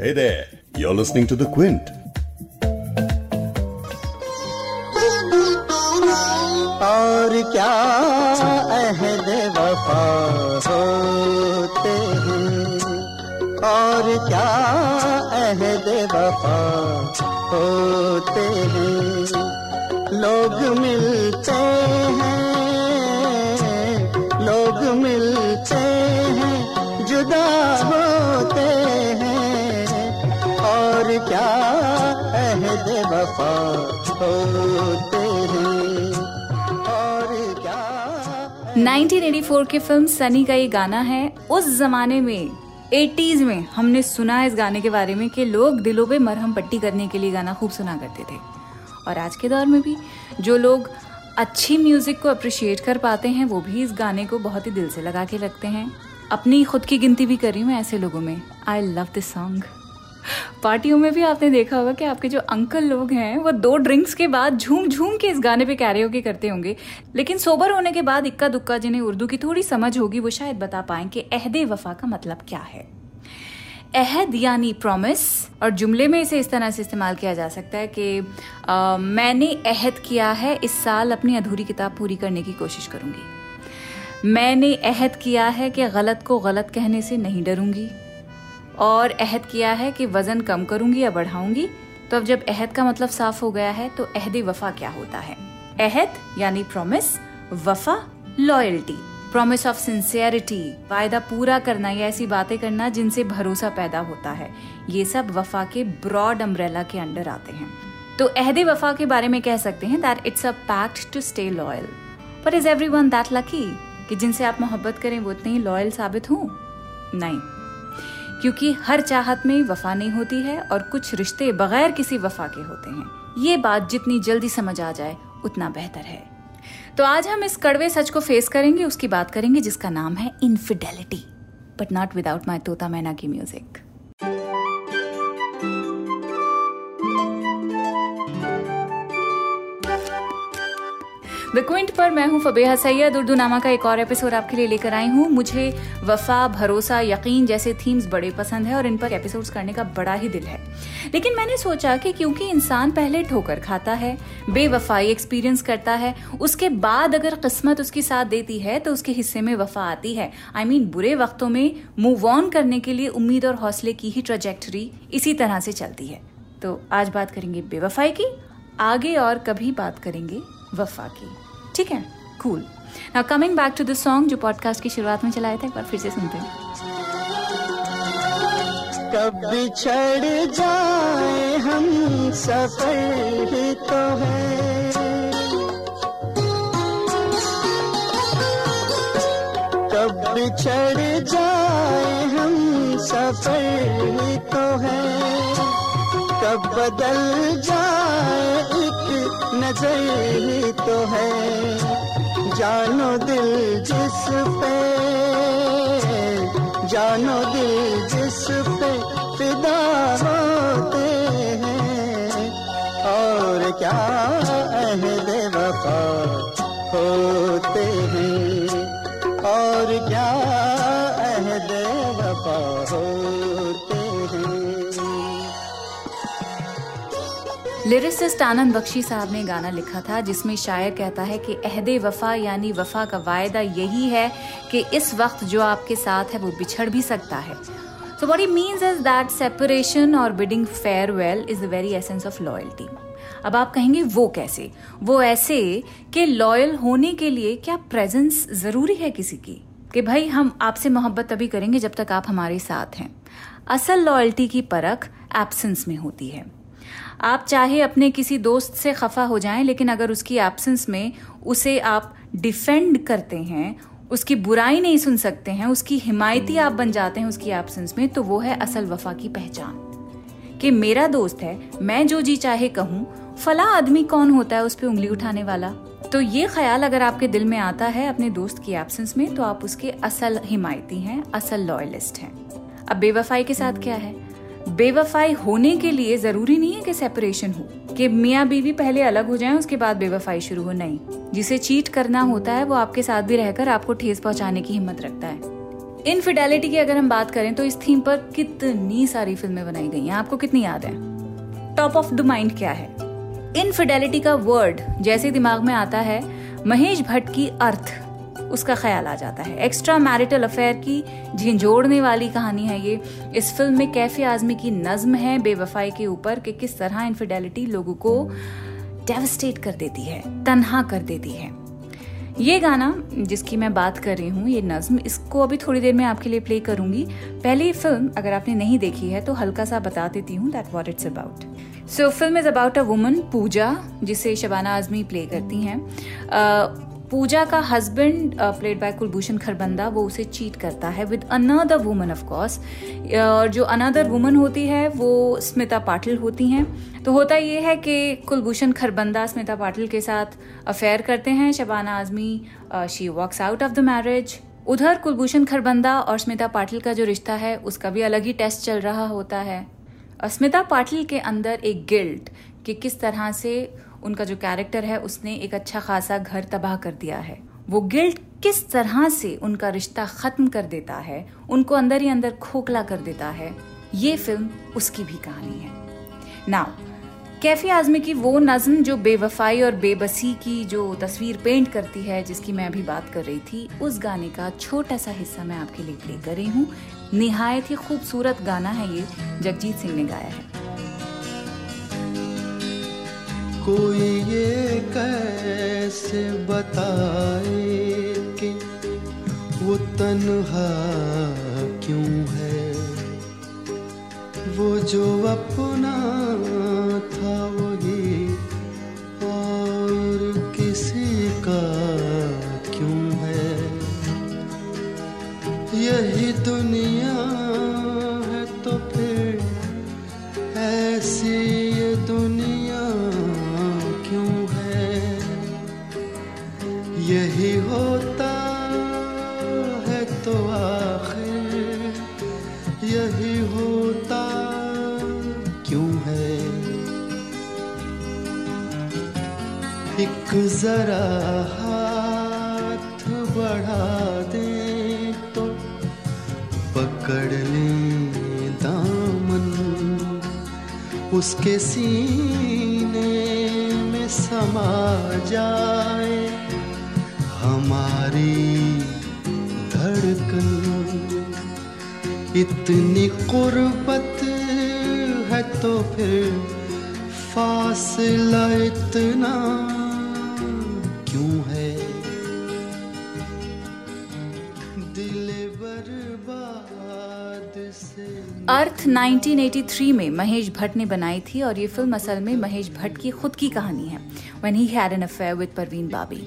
Hey there, you're listening to The Quint. और क्या अहद वफा होते हैं और क्या अहद वफा होते हैं लोग मिलते अहद वफा होते हैं? और क्या 1984 की फ़िल्म सनी का ये गाना है। उस जमाने में 80s में हमने सुना इस गाने के बारे में कि लोग दिलों पे मरहम पट्टी करने के लिए गाना खूब सुना करते थे। और आज के दौर में भी जो लोग अच्छी म्यूज़िक को अप्रिशिएट कर पाते हैं, वो भी इस गाने को बहुत ही दिल से लगा के रखते हैं। अपनी खुद की गिनती भी कर रही हूँ मैं ऐसे लोगों में। आई लव दिस सॉन्ग पार्टियों में भी आपने देखा होगा कि आपके जो अंकल लोग हैं वो दो ड्रिंक्स के बाद झूम झूम के इस गाने पे कैरियोके करते होंगे। लेकिन सोबर होने के बाद इक्का दुक्का जिन्हें उर्दू की थोड़ी समझ होगी वो शायद बता पाएँ कि अहदे वफा का मतलब क्या है। अहद यानी प्रॉमिस और जुमले में इसे इस तरह से इस्तेमाल किया जा सकता है कि आ, मैंने अहद किया है इस साल अपनी अधूरी किताब पूरी करने की कोशिश करूँगी। मैंने अहद किया है कि गलत को गलत कहने से नहीं डरूँगी। और अहद किया है कि वज़न कम करूँगी या बढ़ाऊँगी। तो अब जब अहद का मतलब साफ़ हो गया है तो अहद वफा क्या होता है? अहद यानी प्रॉमिस वफा लॉयल्टी प्रॉमिस ऑफ़ सिंसियरिटी वायदा पूरा करना या ऐसी बातें करना जिनसे भरोसा पैदा होता है। ये सब वफा के ब्रॉड अम्ब्रेला के अंडर आते हैं। तो अहद वफा के बारे में कह सकते हैं that it's a pact to stay loyal पर is everyone that lucky कि जिनसे आप मोहब्बत करें, वो इतने ही लॉयल साबित हों? नहीं। क्योंकि हर चाहत में वफा नहीं होती है और कुछ रिश्ते बगैर किसी वफा के होते हैं। ये बात जितनी जल्दी समझ आ जाए, उतना बेहतर है। तो आज हम इस कड़वे सच को फेस करेंगे, उसकी बात करेंगे जिसका नाम है infidelity but not without my तोता मैना की म्यूज़िक द क्विंट पर मैं हूँ फबेहा सैयद उर्दू नामा का एक और एपिसोड आपके लिए लेकर आई हूँ। मुझे वफा भरोसा यकीन जैसे थीम्स बड़े पसंद है और इन पर एपिसोड्स करने का बड़ा ही दिल है। लेकिन मैंने सोचा कि क्योंकि इंसान पहले ठोकर खाता है बेवफाई एक्सपीरियंस करता है उसके बाद अगर किस्मत उसकी साथ देती है तो उसके हिस्से में वफा आती है। आई I मीन mean, बुरे वक्तों में मूव ऑन करने के लिए उम्मीद और हौसले की ही ट्रोजेक्टरी इसी तरह से चलती है। तो आज बात करेंगे बेवफाई की आगे और कभी बात करेंगे वफा की। ठीक है? Cool now coming back to the song जो पॉडकास्ट की शुरुआत में चलाया था, एक बार फिर से सुनते हैं। कब बिछड़ जाए हम सफ़र ही तो है। कब बिछड़ जाए हम सफ़र ही तो है। कब बदल जाए एक नज़र ही तो है। जानो दिल जिस पे जानो दिल लिरिसिस्ट आनंद बख्शी साहब ने गाना लिखा था, जिसमें शायर कहता है कि अहदे वफा यानी वफा का वायदा यही है कि इस वक्त जो आपके साथ है वो बिछड़ भी सकता है। So what he means is that separation और bidding farewell is the very essence of loyalty अब आप कहेंगे, वो कैसे? वो ऐसे कि लॉयल होने के लिए क्या प्रेजेंस ज़रूरी है किसी की? कि भाई हम आपसे मोहब्बत तभी करेंगे जब तक आप हमारे साथ हैं। असल लॉयल्टी की परख एब्सेंस में होती है। आप चाहे अपने किसी दोस्त से खफा हो जाएँ, लेकिन अगर उसकी एब्सेंस में उसे आप डिफेंड करते हैं, उसकी बुराई नहीं सुन सकते हैं, उसकी हिमायती आप बन जाते हैं उसकी एब्सेंस में तो वो है असल वफा की पहचान। कि मेरा दोस्त है, मैं जो जी चाहे कहूँ, फला आदमी कौन होता है उस पर उंगली उठाने वाला? तो ये ख्याल अगर आपके दिल में आता है अपने दोस्त की एब्सेंस में तो आप उसके असल हिमायती हैं, असल लॉयलिस्ट हैं। अब बेवफाई के साथ क्या है? बेवफाई होने के लिए ज़रूरी नहीं है कि सेपरेशन हो, कि मियाँ बीवी पहले अलग हो जाएँ, उसके बाद बेवफाई शुरू हो, नहीं। जिसे चीट करना होता है, वो आपके साथ भी रहकर आपको ठेस पहुँचाने की हिम्मत रखता है। इनफिडेलिटी की अगर हम बात करें तो इस थीम पर कितनी सारी फ़िल्में बनाई गई हैं, आपको कितनी याद है? टॉप ऑफ़ द माइंड क्या है? इनफिडेलिटी का वर्ड जैसे दिमाग में आता है, महेश भट्ट की अर्थ। उसका ख्याल आ जाता है। एक्स्ट्रा मैरिटल अफेयर की झिंझोड़ने वाली कहानी है ये। इस फ़िल्म में कैफी आजमी की नज्म है बेवफाई के ऊपर कि किस तरह इनफिडेलिटी लोगों को डेवस्टेट कर देती है, तनहा कर देती है। ये गाना जिसकी मैं बात कर रही हूँ, ये नज्म, इसको अभी थोड़ी देर में आपके लिए प्ले करूँगी। पहली फ़िल्म अगर आपने नहीं देखी है तो हल्का सा बता देती हूँ that what it's about so film is about a woman Pooja, जिसे शबाना आजमी प्ले करती हैं। पूजा का husband played by Kulbhushan Kharbanda वो उसे चीट करता है with another woman of course और जो अनदर वुमन होती है, वो स्मिता पाटिल होती हैं। तो होता ये है कि कुलभूषण खरबंदा स्मिता पाटिल के साथ अफेयर करते हैं। Shabana Azmi she walks out of the marriage उधर कुलभूषण खरबंदा और स्मिता पाटिल का जो रिश्ता है, उसका भी अलग ही टेस्ट चल रहा होता है। स्मिता पाटिल के अंदर एक गिल्ट कि किस तरह से उनका जो कैरेक्टर है, उसने एक अच्छा खासा घर तबाह कर दिया है। वो गिल्ट किस तरह से उनका रिश्ता खत्म कर देता है, उनको अंदर ही अंदर खोखला कर देता है, ये फ़िल्म उसकी भी कहानी है। नाउ कैफी आजमी की वो नज्म जो बेवफाई और बेबसी की जो तस्वीर पेंट करती है, जिसकी मैं अभी बात कर रही थी, उस गाने का छोटा सा हिस्सा मैं आपके लिए प्ले कर रही हूँ। निहायत ही खूबसूरत गाना है ये, जगजीत सिंह ने गाया है। कोई ये कैसे बताए कि वो तन्हा क्यों है? वो जो अपना था वही और किसी का क्यों है? यही दुनिया जरा हाथ बढ़ा दे तो पकड़ ले दामन उसके सीने में समा जाए हमारी धड़कन। इतनी कुर्बत है तो फिर फासला इतना अर्थ 1983 में महेश भट्ट ने बनाई थी और ये फ़िल्म असल में महेश भट्ट की खुद की कहानी है when he had an affair with Parveen Babi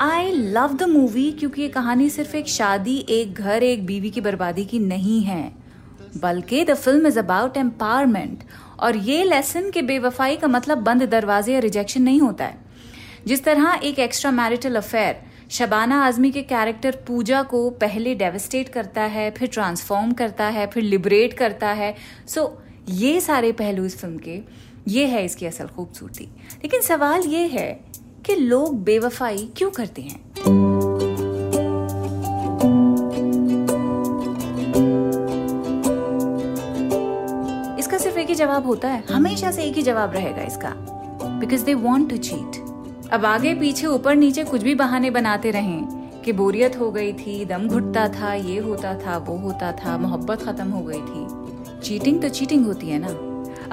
I love the movie क्योंकि ये कहानी सिर्फ़ एक शादी, एक घर, एक बीवी की बर्बादी की नहीं है, बल्कि the film is about empowerment और ये लेसन के बेवफाई का मतलब बंद दरवाजे या रिजेक्शन नहीं होता है। जिस तरह एक extra marital affair Shabana Azmi के कैरेक्टर पूजा को पहले डेवस्टेट करता है फिर ट्रांसफॉर्म करता है फिर लिबरेट करता है। सो so, ये सारे पहलू इस फ़िल्म के ये है इसकी असल खूबसूरती। लेकिन सवाल ये है कि लोग बेवफाई क्यों करते हैं? इसका सिर्फ़ एक ही जवाब होता है हमेशा से एक ही जवाब रहेगा इसका। Because they want to cheat अब आगे पीछे ऊपर नीचे कुछ भी बहाने बनाते रहें कि बोरियत हो गई थी, दम घुटता था, ये होता था, वो होता था, मोहब्बत खत्म हो गई थी। चीटिंग तो चीटिंग होती है ना।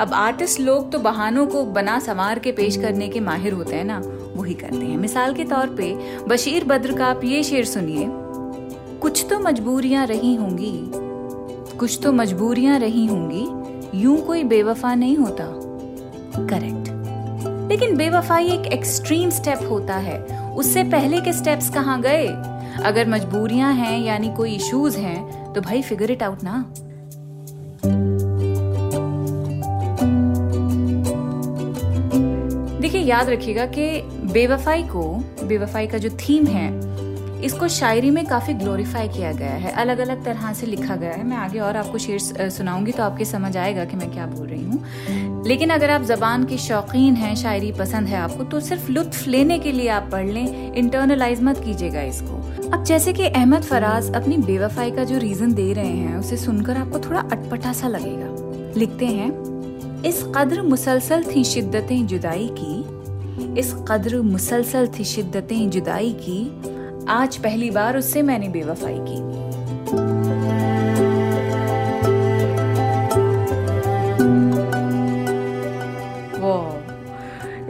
अब आर्टिस्ट लोग तो बहानों को बना संवार के पेश करने के माहिर होते हैं ना, वही करते हैं। मिसाल के तौर पे, बशीर बद्र का आप ये शेर सुनिए। कुछ तो मजबूरियाँ रही होंगी, कुछ तो मजबूरियाँ रही होंगी, यूँ कोई बेवफा नहीं होता। करेक्ट। लेकिन बेवफाई एक एक्सट्रीम स्टेप होता है। उससे पहले के स्टेप्स कहाँ गए? अगर मजबूरियाँ हैं, यानी कोई इश्यूज़ हैं तो भाई फिगर इट आउट ना। देखिए, याद रखिएगा कि बेवफाई को, बेवफाई का जो थीम है इसको शायरी में काफ़ी ग्लोरीफाई किया गया है। अलग अलग तरह से लिखा गया है। मैं आगे और आपको शेर सुनाऊँगी तो आपके समझ आएगा कि मैं क्या बोल रही हूँ। लेकिन अगर आप जबान के शौकीन हैं, शायरी पसंद है आपको तो सिर्फ़ लुत्फ लेने के लिए आप पढ़ लें। इंटरनलाइज मत कीजिएगा इसको। अब जैसे कि अहमद फराज अपनी बेवफाई का जो रीजन दे रहे हैं, उसे सुनकर आपको थोड़ा अटपटा सा लगेगा। लिखते हैं, इस कदर मुसलसल थी शिद्दतें जुदाई की, इस कदर मुसलसल थी शिद्दतें जुदाई की आज पहली बार उससे मैंने बेवफाई की।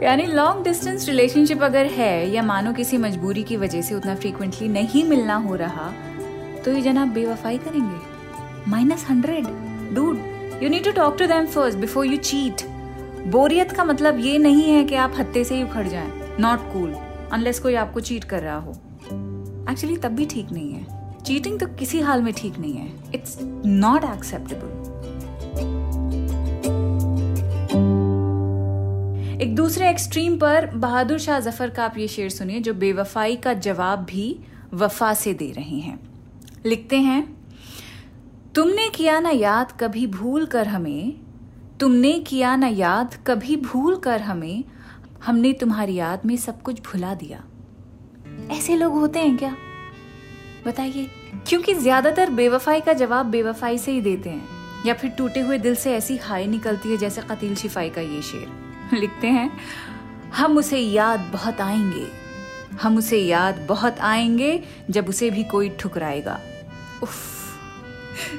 यानी लॉन्ग डिस्टेंस रिलेशनशिप अगर है या मानो किसी मजबूरी की वजह से उतना फ्रीक्वेंटली नहीं मिलना हो रहा तो ये जनाब बेवफाई करेंगे। Minus hundred dude you need to talk to them first before you cheat बोरियत का मतलब ये नहीं है कि आप हत्ते से ही उखड़ जाएँ। नॉट कूल अनलेस कोई आपको चीट कर रहा हो। एक्चुअली तब भी ठीक नहीं है। चीटिंग तो किसी हाल में ठीक नहीं है। इट्स नॉट एक्सेप्टेबल एक दूसरे एक्सट्रीम पर बहादुर शाह ज़फ़र का आप ये शेर सुनिए, जो बेवफाई का जवाब भी वफा से दे रहे हैं। लिखते हैं, तुमने किया ना याद, कभी भूल कर हमें। तुमने किया ना याद, कभी भूल कर हमें। हमने तुम्हारी याद में सब कुछ भुला दिया। ऐसे लोग होते हैं क्या? बताइए, क्योंकि ज़्यादातर बेवफाई का जवाब बेवफाई से ही देते हैं, या फिर टूटे हुए दिल से ऐसी हाई निकलती है जैसे कतील शिफाई का ये शेर। लिखते हैं, हम उसे याद बहुत आएँगे, हम उसे याद बहुत आएँगे जब उसे भी कोई ठुकराएगा। उफ,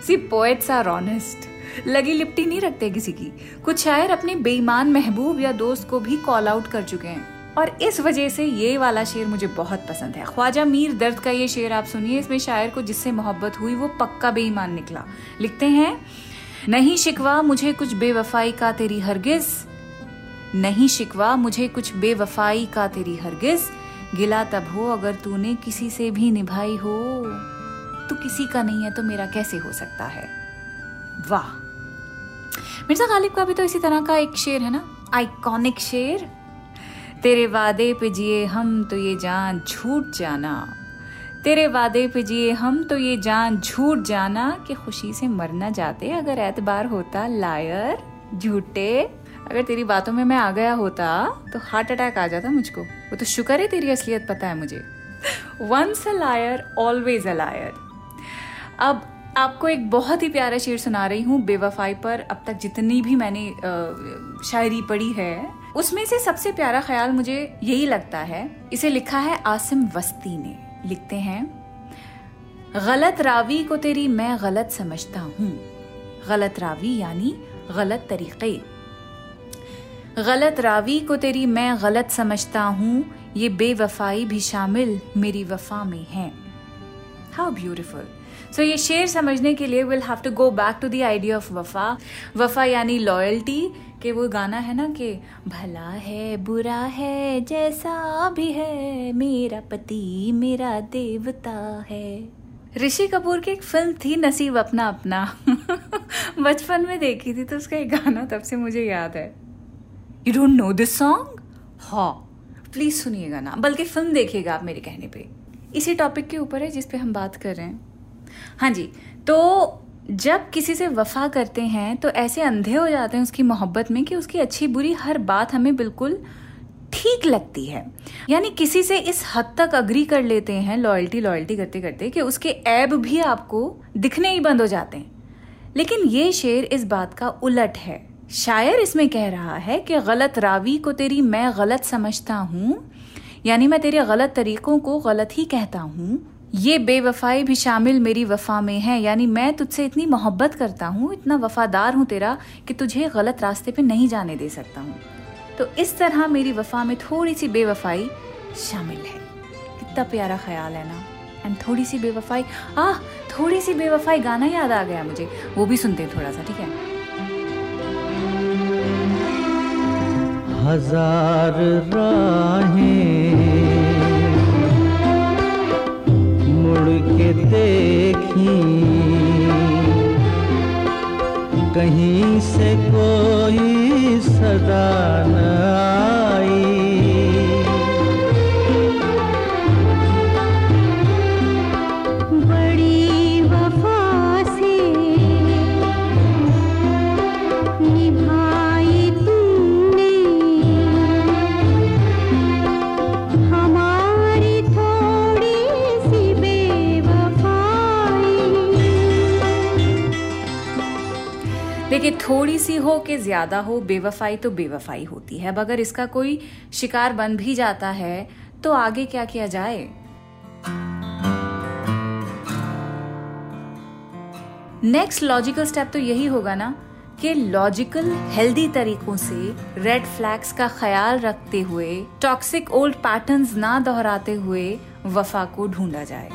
सी पोएट्स आर ऑनेस्ट लगी लिपटी नहीं रखते किसी की। कुछ शायर अपने बेईमान महबूब या दोस्त को भी कॉल आउट कर चुके हैं। और इस वजह से ये वाला शेर मुझे बहुत पसंद है। ख्वाजा मीर दर्द का ये शेर आप सुनिए, इसमें शायर को जिससे मोहब्बत हुई वो पक्का बेईमान निकला। लिखते हैं, नहीं शिकवा मुझे कुछ बेवफाई का तेरी हरगिज, नहीं शिकवा मुझे कुछ बेवफाई का तेरी हरगिज, गिला तब हो अगर तूने किसी से भी निभाई हो। तो किसी का नहीं है तो मेरा कैसे हो सकता है? वाह। मिर्ज़ा गालिब का भी तो इसी तरह का एक शेर है ना? आइकॉनिक शेर। तेरे वादे पे जिए हम तो ये जान झूठ जाना। तेरे वादे पे जिए हम तो ये जान झूठ जाना कि खुशी से मरना जाते अगर एतबार होता, लायर, झूठे। अगर तेरी बातों में मैं आ गया होता तो हार्ट अटैक आ जाता मुझको। वो तो शुक्र है तेरी असलियत पता है मुझे। Once a liar always a liar अब आपको एक बहुत ही प्यारा शेर सुना रही हूँ बेवफाई पर। अब तक जितनी भी मैंने शायरी पढ़ी है उसमें से सबसे प्यारा ख्याल मुझे यही लगता है। इसे लिखा है आसिम वस्ती ने। लिखते हैं, गलत रावी को तेरी मैं गलत समझता हूँ। गलत रावी यानी गलत तरीके। गलत रावी को तेरी मैं गलत समझता हूँ, ये बेवफाई भी शामिल मेरी वफा में है। हाउ ब्यूटिफुल सो ये शेर समझने के लिए will have to go back to the idea of वफा। वफा यानी लॉयल्टी के वो गाना है ना कि, भला है, बुरा है, जैसा भी है, मेरा पति, मेरा देवता है। ऋषि कपूर की एक फ़िल्म थी नसीब अपना अपना। बचपन में देखी थी तो उसका एक गाना तब से मुझे याद है। You don't know this song हाँ प्लीज़ सुनिएगा ना। बल्कि फ़िल्म देखिएगा आप मेरे कहने पे। इसी टॉपिक के ऊपर है जिस पे हम बात कर रहे हैं। हाँ जी तो जब किसी से वफा करते हैं तो ऐसे अंधे हो जाते हैं उसकी मोहब्बत में कि उसकी अच्छी बुरी हर बात हमें बिल्कुल ठीक लगती है। यानी किसी से इस हद तक अग्री कर लेते हैं लॉयल्टी लॉयल्टी करते करते कि उसके ऐब भी आपको दिखने ही बंद हो जाते हैं। लेकिन ये शेर इस बात का उलट है। शायर इसमें कह रहा है कि गलत रावी को तेरी मैं गलत समझता हूँ, यानी मैं तेरे गलत तरीकों को गलत ही कहता हूँ ये बेवफाई भी शामिल मेरी वफा में है। यानी मैं तुझसे इतनी मोहब्बत करता हूँ, इतना वफादार हूँ तेरा, कि तुझे गलत रास्ते पे नहीं जाने दे सकता हूँ। तो इस तरह मेरी वफा में थोड़ी सी बेवफाई शामिल है। कितना प्यारा ख्याल है ना? एंड थोड़ी सी बेवफाई, आह थोड़ी सी बेवफाई गाना याद आ गया मुझे। वो भी सुनते हैं थोड़ा सा ठीक है? हज़ार राहें देखी। कहीं से कोई सदा न देखिए थोड़ी सी हो कि ज़्यादा हो, बेवफाई तो बेवफाई होती है। अब अगर इसका कोई शिकार बन भी जाता है तो आगे क्या किया जाए? नेक्स्ट लॉजिकल स्टेप तो यही होगा ना कि लॉजिकल हेल्दी तरीकों से रेड फ्लैग्स का ख्याल रखते हुए टॉक्सिक ओल्ड पैटर्न्स ना दोहराते हुए वफा को ढूंढा जाए।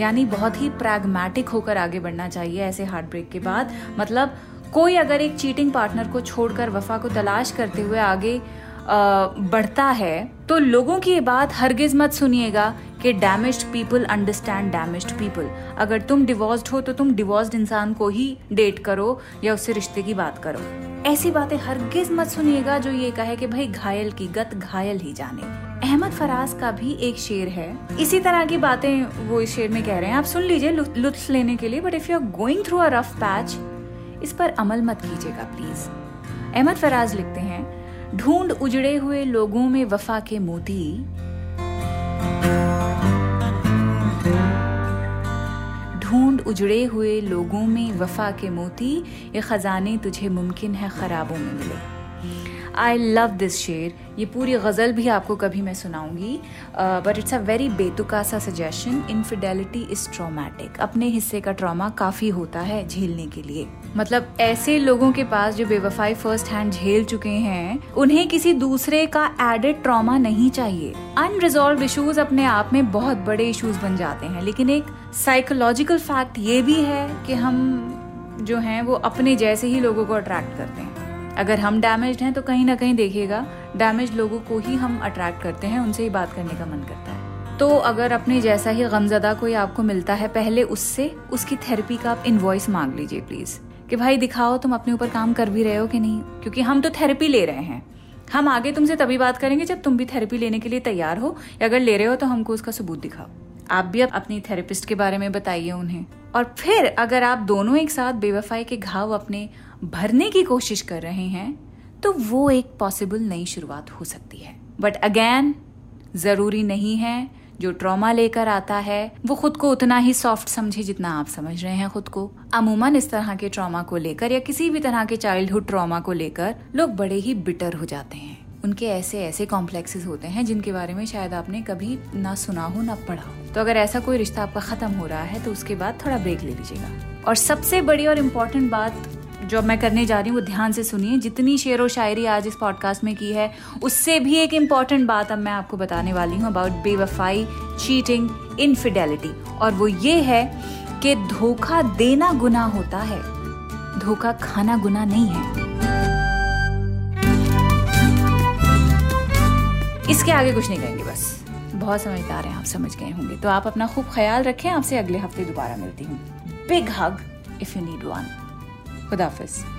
यानी बहुत ही प्रैग्मेटिक होकर आगे बढ़ना चाहिए ऐसे हार्ट ब्रेक के बाद। मतलब कोई अगर एक चीटिंग पार्टनर को छोड़कर वफा को तलाश करते हुए आगे बढ़ता है तो लोगों की ये बात हरगिज मत सुनिएगा कि damaged people understand damaged people अगर तुम डिवोर्स्ड हो तो तुम डिवोर्स्ड इंसान को ही डेट करो या उससे रिश्ते की बात करो। ऐसी बातें हरगिज मत सुनिएगा जो ये कहे कि भाई घायल की गत घायल ही जाने। अहमद फराज का भी एक शेर है। इसी तरह की बातें वो इस शेर में कह रहे हैं। आप सुन लीजिए लुत्फ लेने के लिए but if you are going through a rough patch इस पर अमल मत कीजिएगा प्लीज़ अहमद फराज लिखते हैं, ढूंढ उजड़े हुए लोगों में वफा के मोती. ढूंढ उजड़े हुए लोगों में वफा के मोती, ये खजाने तुझे मुमकिन है खराबों में मिले। आई लव दिस शेर ये पूरी गज़ल भी आपको कभी मैं सुनाऊँगी बट इट्स अ वेरी बेतुका सा सजेशन इनफिडेलिटी इज़ ट्रोमैटिक अपने हिस्से का ट्रॉमा काफ़ी होता है झेलने के लिए। मतलब ऐसे लोगों के पास जो बेवफाई फ़र्स्ट हैंड झेल चुके हैं, उन्हें किसी दूसरे का एडेड ट्रॉमा नहीं चाहिए। अनरिजॉल्व इशूज अपने आप में बहुत बड़े इशूज बन जाते हैं, लेकिन एक साइकोलॉजिकल फैक्ट ये भी है कि हम जो हैं, वो अपने जैसे ही लोगों को अट्रैक्ट करते हैं। अगर हम डैमेज हैं तो कहीं ना कहीं देखिएगा डैमेज लोगों को ही हम अट्रैक्ट करते हैं, उनसे ही बात करने का मन करता है। तो अगर अपने जैसा ही गमजदा कोई आपको मिलता है, पहले उससे, उसकी थेरेपी का आप इनवॉइस मांग लीजिए प्लीज़ कि भाई दिखाओ तुम अपने ऊपर काम कर भी रहे हो कि नहीं? क्योंकि हम तो थेरेपी ले रहे हैं। हम आगे तुमसे तभी बात करेंगे जब तुम भी थेरेपी लेने के लिए तैयार हो, या अगर ले रहे हो तो हमको उसका सबूत दिखाओ। आप भी अब अपनी थेरेपिस्ट के बारे में बताइए उन्हें। और फिर अगर आप दोनों एक साथ बेवफाई के घाव अपने भरने की कोशिश कर रहे हैं तो वो एक पॉसिबल नई शुरुआत हो सकती है। बट अगेन ज़रूरी नहीं है, जो ट्रॉमा लेकर आता है, वो खुद को उतना ही सॉफ्ट समझे जितना आप समझ रहे हैं खुद को। अमूमन इस तरह के ट्रॉमा को लेकर या किसी भी तरह के चाइल्डहुड ट्रॉमा को लेकर लोग बड़े ही बिटर हो जाते हैं। उनके ऐसे ऐसे कॉम्प्लेक्सेस होते हैं जिनके बारे में शायद आपने कभी ना सुना हो, ना पढ़ा हो। तो अगर ऐसा कोई रिश्ता आपका खत्म हो रहा है तो उसके बाद थोड़ा ब्रेक ले लीजिएगा। और सबसे बड़ी और इम्पोर्टेंट बात जो अब मैं करने जा रही हूँ, वो ध्यान से सुनिए। जितनी शेर व शायरी आज इस पॉडकास्ट में की है, उससे भी एक इंपॉर्टेंट बात अब मैं आपको बताने वाली हूँ अबाउट बेवफाई चीटिंग इनफिडेलिटी और वो ये है कि धोखा देना गुना होता है, धोखा खाना गुना नहीं है। इसके आगे कुछ नहीं कहेंगे बस। बहुत समझदार हैं, आप समझ गए होंगे। तो आप अपना खूब ख्याल रखें, आपसे अगले हफ़्ते दोबारा मिलती हूँ। Big hug if you need one खुदाफिज़